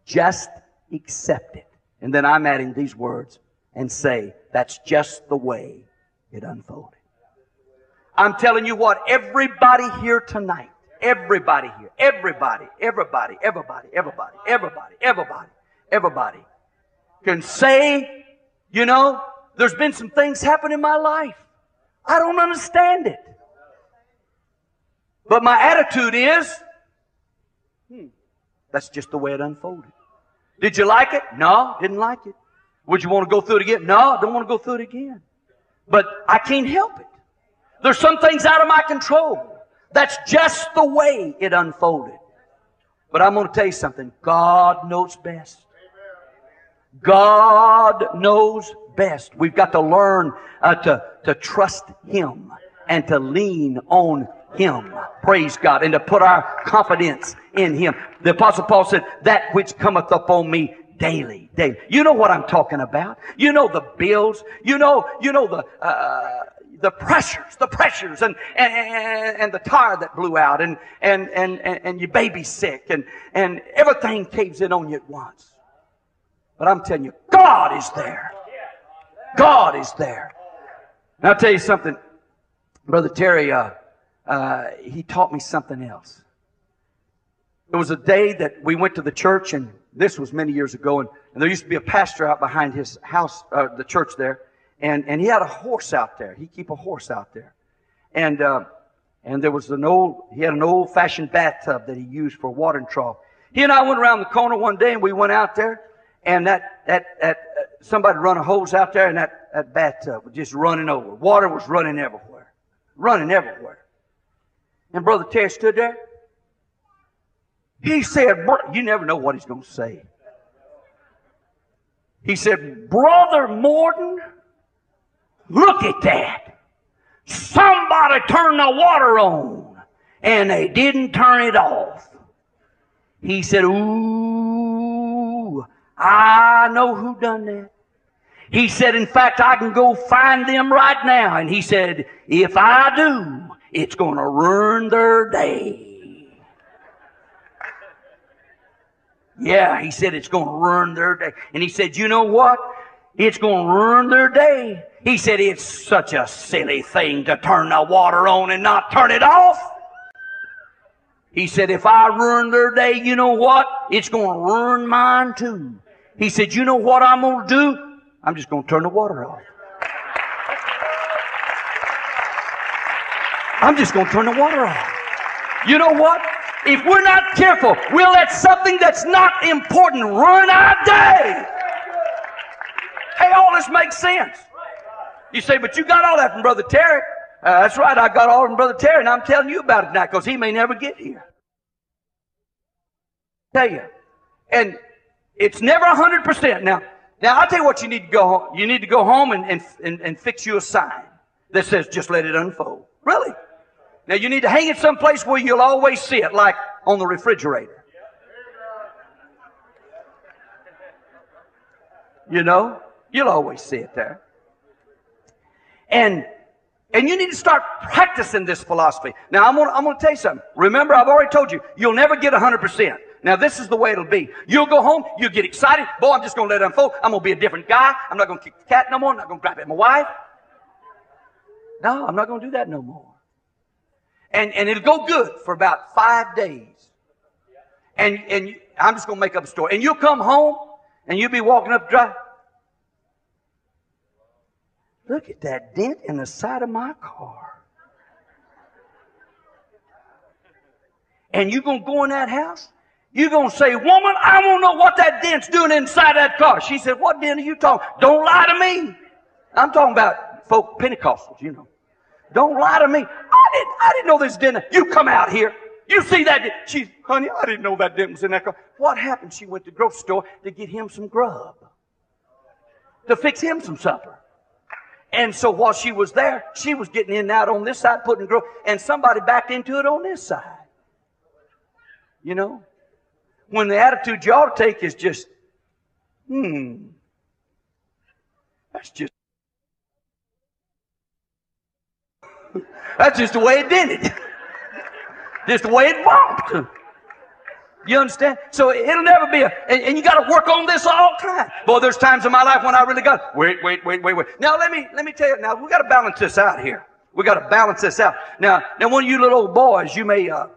Just accept it. And then I'm adding these words and say, that's just the way it unfolded. I'm telling you what, everybody here tonight, everybody here, everybody, everybody, everybody, everybody, everybody, everybody, can say, you know, there's been some things happen in my life. I don't understand it. But my attitude is, hmm, that's just the way it unfolded. Did you like it? No, didn't like it. Would you want to go through it again? No, don't want to go through it again. But I can't help it. There's some things out of my control. That's just the way it unfolded. But I'm going to tell you something. God knows best. God knows best. We've got to learn uh, to, to trust Him and to lean on Him. Praise God. And to put our confidence in Him. The Apostle Paul said, that which cometh upon me daily, daily. You know what I'm talking about. You know the bills. You know, you know the, uh, the pressures, the pressures, and, and, and the tire that blew out, and, and, and, and your baby's sick, and, and everything caves in on you at once. But I'm telling you, God is there. God is there. And I'll tell you something, Brother Terry, uh, uh, he taught me something else. There was a day that we went to the church, and this was many years ago, and, and there used to be a pastor out behind his house, uh, the church there, and, and he had a horse out there. He'd keep a horse out there. And, uh, and there was an old, he had an old fashioned bathtub that he used for a watering trough. He and I went around the corner one day and we went out there and that, that, that, uh, somebody run a hose out there and that, that bathtub was just running over. Water was running everywhere. Running everywhere. And Brother Terry stood there. He said, you never know what he's going to say. He said, Brother Morton, look at that. Somebody turned the water on and they didn't turn it off. He said, Ooh, I know who done that. He said, in fact, I can go find them right now. And he said, if I do, it's going to ruin their day. Yeah, he said it's going to ruin their day. And he said, you know what? It's going to ruin their day. He said, it's such a silly thing to turn the water on and not turn it off. He said, if I ruin their day, you know what? It's going to ruin mine too. He said, you know what I'm going to do? I'm just going to turn the water off. I'm just going to turn the water off. You know what? if we're not careful, we'll let something that's not important ruin our day. Hey, all this makes sense. You say, but you got all that from Brother Terry. Uh, that's right, I got all from Brother Terry, and I'm telling you about it now because he may never get here. Tell you. And it's never 100%. Now, now I'll tell you what you need to go home. You need to go home and, and, and, and fix you a sign that says, just let it unfold. Really? Now you need to hang it someplace where you'll always see it, like on the refrigerator. You know, you'll always see it there. And and you need to start practicing this philosophy. Now I'm gonna I'm gonna tell you something. Remember, I've already told you, you'll never get hundred percent. Now this is the way it'll be. You'll go home, you'll get excited. Boy, I'm just gonna let it unfold. I'm gonna be a different guy. I'm not gonna kick the cat no more. I'm not gonna grab at my wife. No, I'm not gonna do that no more and, and it'll go good for about five days. And, and I'm just going to make up a story. And you'll come home and you'll be walking up drive. Look at that dent in the side of my car. And you're going to go in that house? You're going to say, woman, I want to know what that dent's doing inside that car. She said, what dent are you talking? Don't lie to me. I'm talking about folk Pentecostals, you know. Don't lie to me. I didn't, I didn't know this dinner. You come out here. You see that? She, honey, I didn't know that dent was in that car. What happened? She went to the grocery store to get him some grub. To fix him some supper. And so while she was there, she was getting in and out on this side, putting grub, and somebody backed into it on this side. You know? When the attitude you ought to take is just, hmm, that's just That's just the way it did it. just the way it bumped. You understand? So it'll never be a, and, and you got to work on this all time. Boy, there's times in my life when I really got, wait, wait, wait, wait, wait. Now let me, let me tell you, now we got to balance this out here. We got to balance this out. Now, now one of you little boys, you may, uh,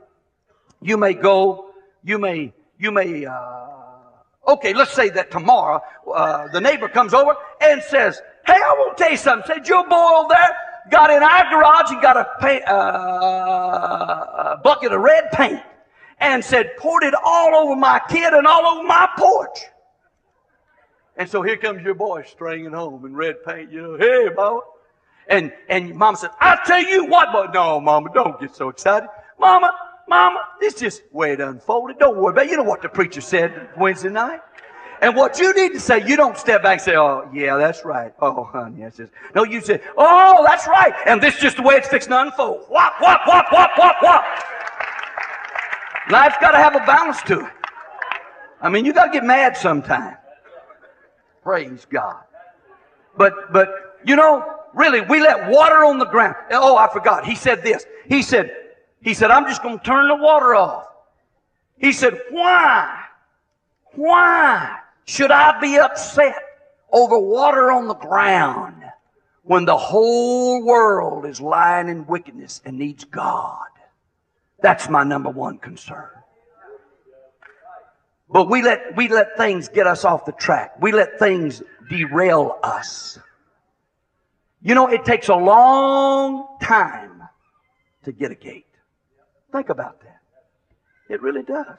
you may go, you may, you may, uh, okay, let's say that tomorrow, uh, the neighbor comes over and says, hey, I want to tell you something. Said, your boy over there, got in our garage and got a, paint, uh, a bucket of red paint and said, poured it all over my kid and all over my porch. And so here comes your boy stringing home in red paint, you know, hey, mama. And, and mama said, i tell you what, but no, mama, don't get so excited. Mama, mama, this just way it unfolded. Don't worry about it. You know what the preacher said Wednesday night? And what you need to say, you don't step back and say, oh, yeah, that's right. Oh, honey, that's just. No, you say, oh, that's right. And this is just the way it's fixing to unfold. Whop, whop, whop, whop, whop, whop. Life's got to have a balance to it. I mean, you got to get mad sometime. Praise God. But, but, you know, really, we let water on the ground. Oh, I forgot. He said this. He said, he said, I'm just going to turn the water off. He said, why? Why? should I be upset over water on the ground when the whole world is lying in wickedness and needs God? That's my number one concern. But we let, we let things get us off the track. We let things derail us. You know, it takes a long time to get a gate. Think about that. It really does.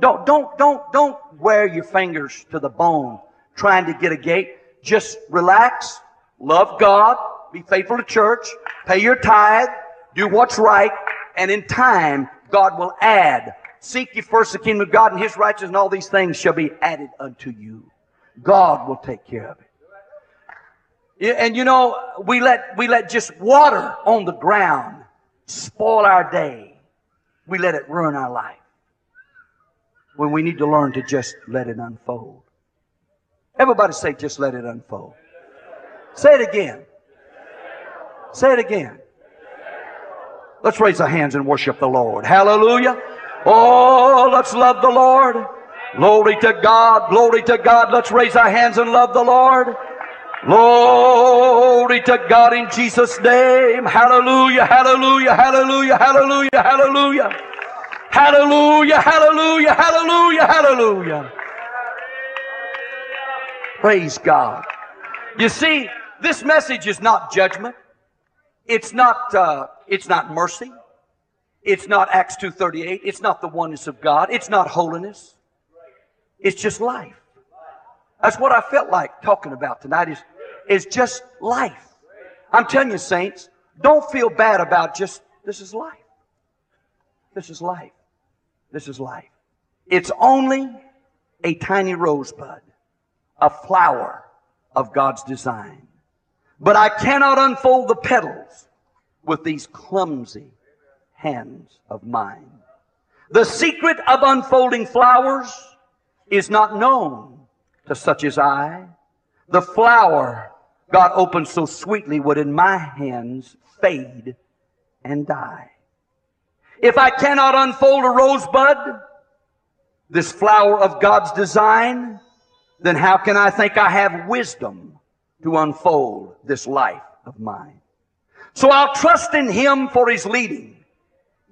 Don't, don't, don't, don't wear your fingers to the bone trying to get a gate. Just relax, love God, be faithful to church, pay your tithe, do what's right, and in time, God will add. Seek ye first the kingdom of God and His righteousness, and all these things shall be added unto you. God will take care of it. And you know, we let, we let just water on the ground spoil our day. We let it ruin our life when we need to learn to just let it unfold. Everybody say, just let it unfold. Say it again. Say it again. Let's raise our hands and worship the Lord. Hallelujah. Oh, let's love the Lord. Glory to God. Glory to God. Let's raise our hands and love the Lord. Glory to God in Jesus' name. Hallelujah. Hallelujah. Hallelujah. Hallelujah. Hallelujah. Hallelujah, hallelujah, hallelujah, hallelujah. Praise God. You see, this message is not judgment. It's not, uh, it's not mercy. It's not Acts 2.38. It's not the oneness of God. It's not holiness. It's just life. That's what I felt like talking about tonight is, is just life. I'm telling you, saints, don't feel bad about just, this is life. This is life. This is life. It's only a tiny rosebud, a flower of God's design. But I cannot unfold the petals with these clumsy hands of mine. The secret of unfolding flowers is not known to such as I. The flower God opened so sweetly would in my hands fade and die. If I cannot unfold a rosebud, this flower of God's design, then how can I think I have wisdom to unfold this life of mine? So I'll trust in Him for His leading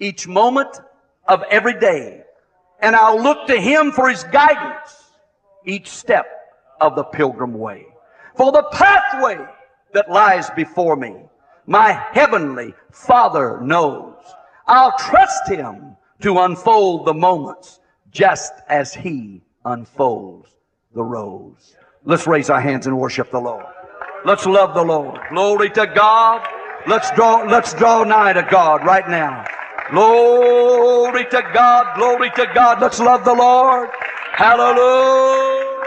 each moment of every day. And I'll look to Him for His guidance each step of the pilgrim way. For the pathway that lies before me, my heavenly Father knows. I'll trust Him to unfold the moments just as He unfolds the rose. Let's raise our hands and worship the Lord. Let's love the Lord. Glory to God. Let's draw, let's draw nigh to God right now. Glory to God. Glory to God. Let's love the Lord. Hallelujah.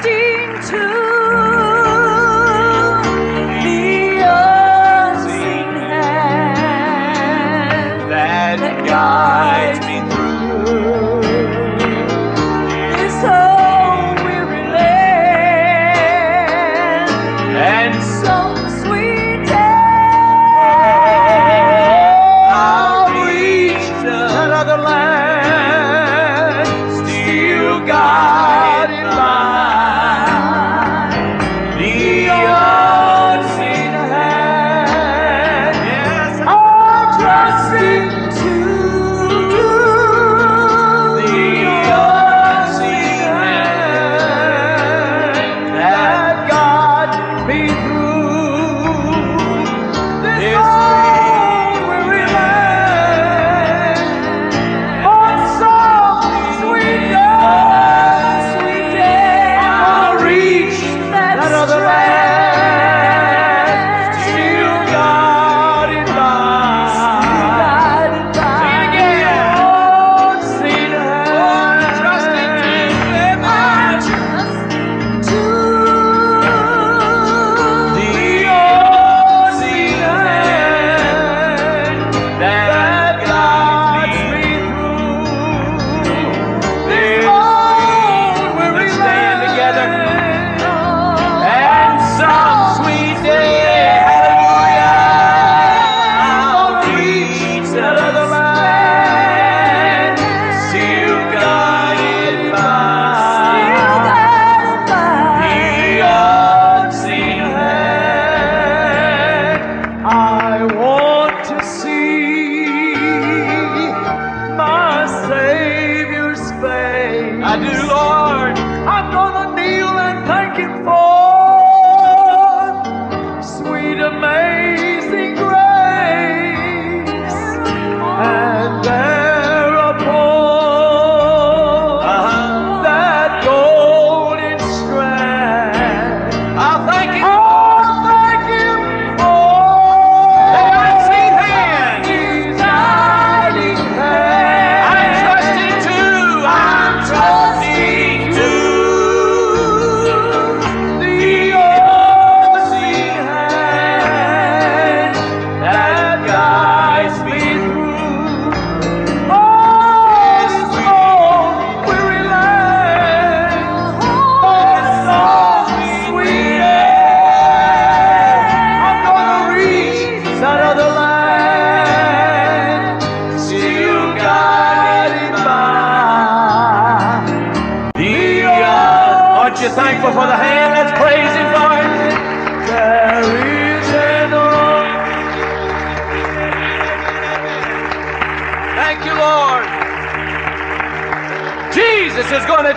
Trusting to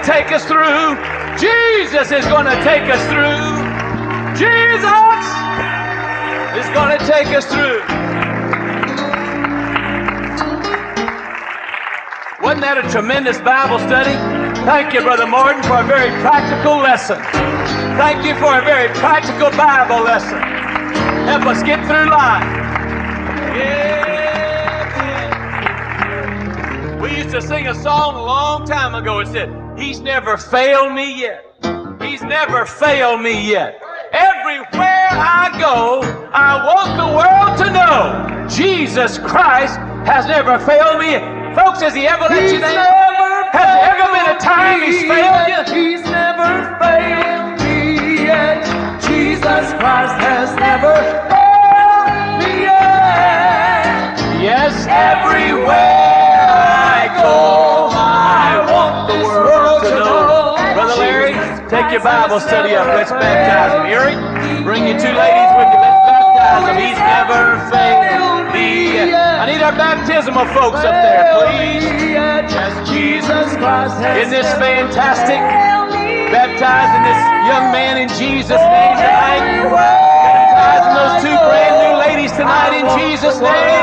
take us through. Jesus is going to take us through. Jesus is going to take us through. Wasn't that a tremendous Bible study? Thank you, Brother Morton, for a very practical lesson. Thank you for a very practical Bible lesson. Help us get through life. Yeah. We used to sing a song a long time ago. It said, He's never failed me yet. He's never failed me yet. Everywhere I go, I want the world to know Jesus Christ has never failed me yet. Folks, has He ever let you down? Has there ever been a time He's failed you? He's never failed me yet. Jesus Christ has never failed me yet. Yes, everywhere I go, take your Bible study up. Let's baptize him. Eric, bring your two ladies with you. Let's baptize him. He's never failed me. I need our baptismal folks up there, please. Jesus Christ Isn't this fantastic? Baptizing this young man in Jesus' name tonight. Baptizing those two brand new ladies tonight in Jesus' name.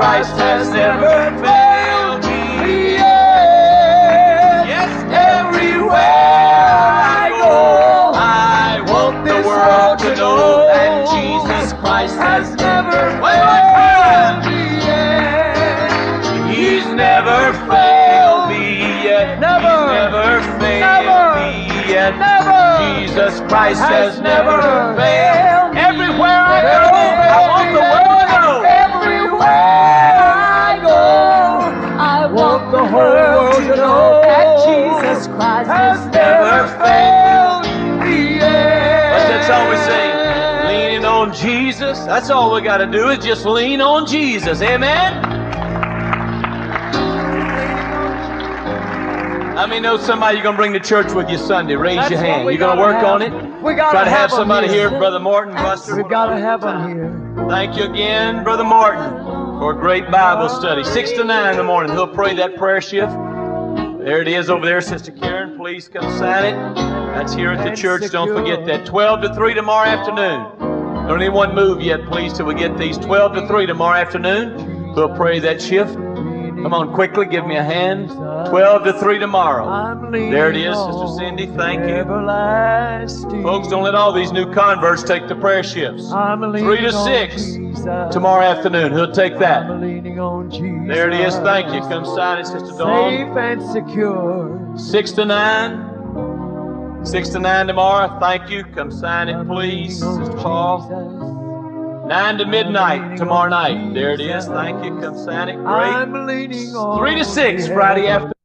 Christ has never failed me yet. Yes, everywhere I go, I want the world to know that Jesus Christ has never failed me yet. He's never failed me yet. Never. He's never failed Never. me yet. Never. Jesus Christ has, never failed. Jesus. That's all we got to do is just lean on Jesus. Amen. How many know somebody you're going to bring to church with you Sunday? Raise That's your hand. You're going to work have. on it? We gotta Try to have have somebody here. here, Brother Morton, Buster. We gotta have them here. Thank you again, Brother Morton, for a great Bible study. Six to nine in the morning. He'll pray that prayer shift. There it is over there, Sister Karen. Please come sign it. That's here at the church. Don't forget that. 12 to 3 tomorrow afternoon. Don't anyone move yet, please, till we get these. 12 to 3 tomorrow afternoon. We'll pray that shift. Come on, quickly, give me a hand. 12 to 3 tomorrow. There it is, Sister Cindy. Thank you. Folks, don't let all these new converts take the prayer shifts. I'm Three to six Tomorrow afternoon, he'll take that. I'm leaning on Jesus. There it is. Thank you. Come sign it, Sister Dawn. Safe and secure. Six to nine. Six to nine tomorrow. Thank you. Come sign it, please, Sister Paul. Nine to midnight tomorrow night. There it is. Thank you. Come sign it. Great. Three to six Friday afternoon.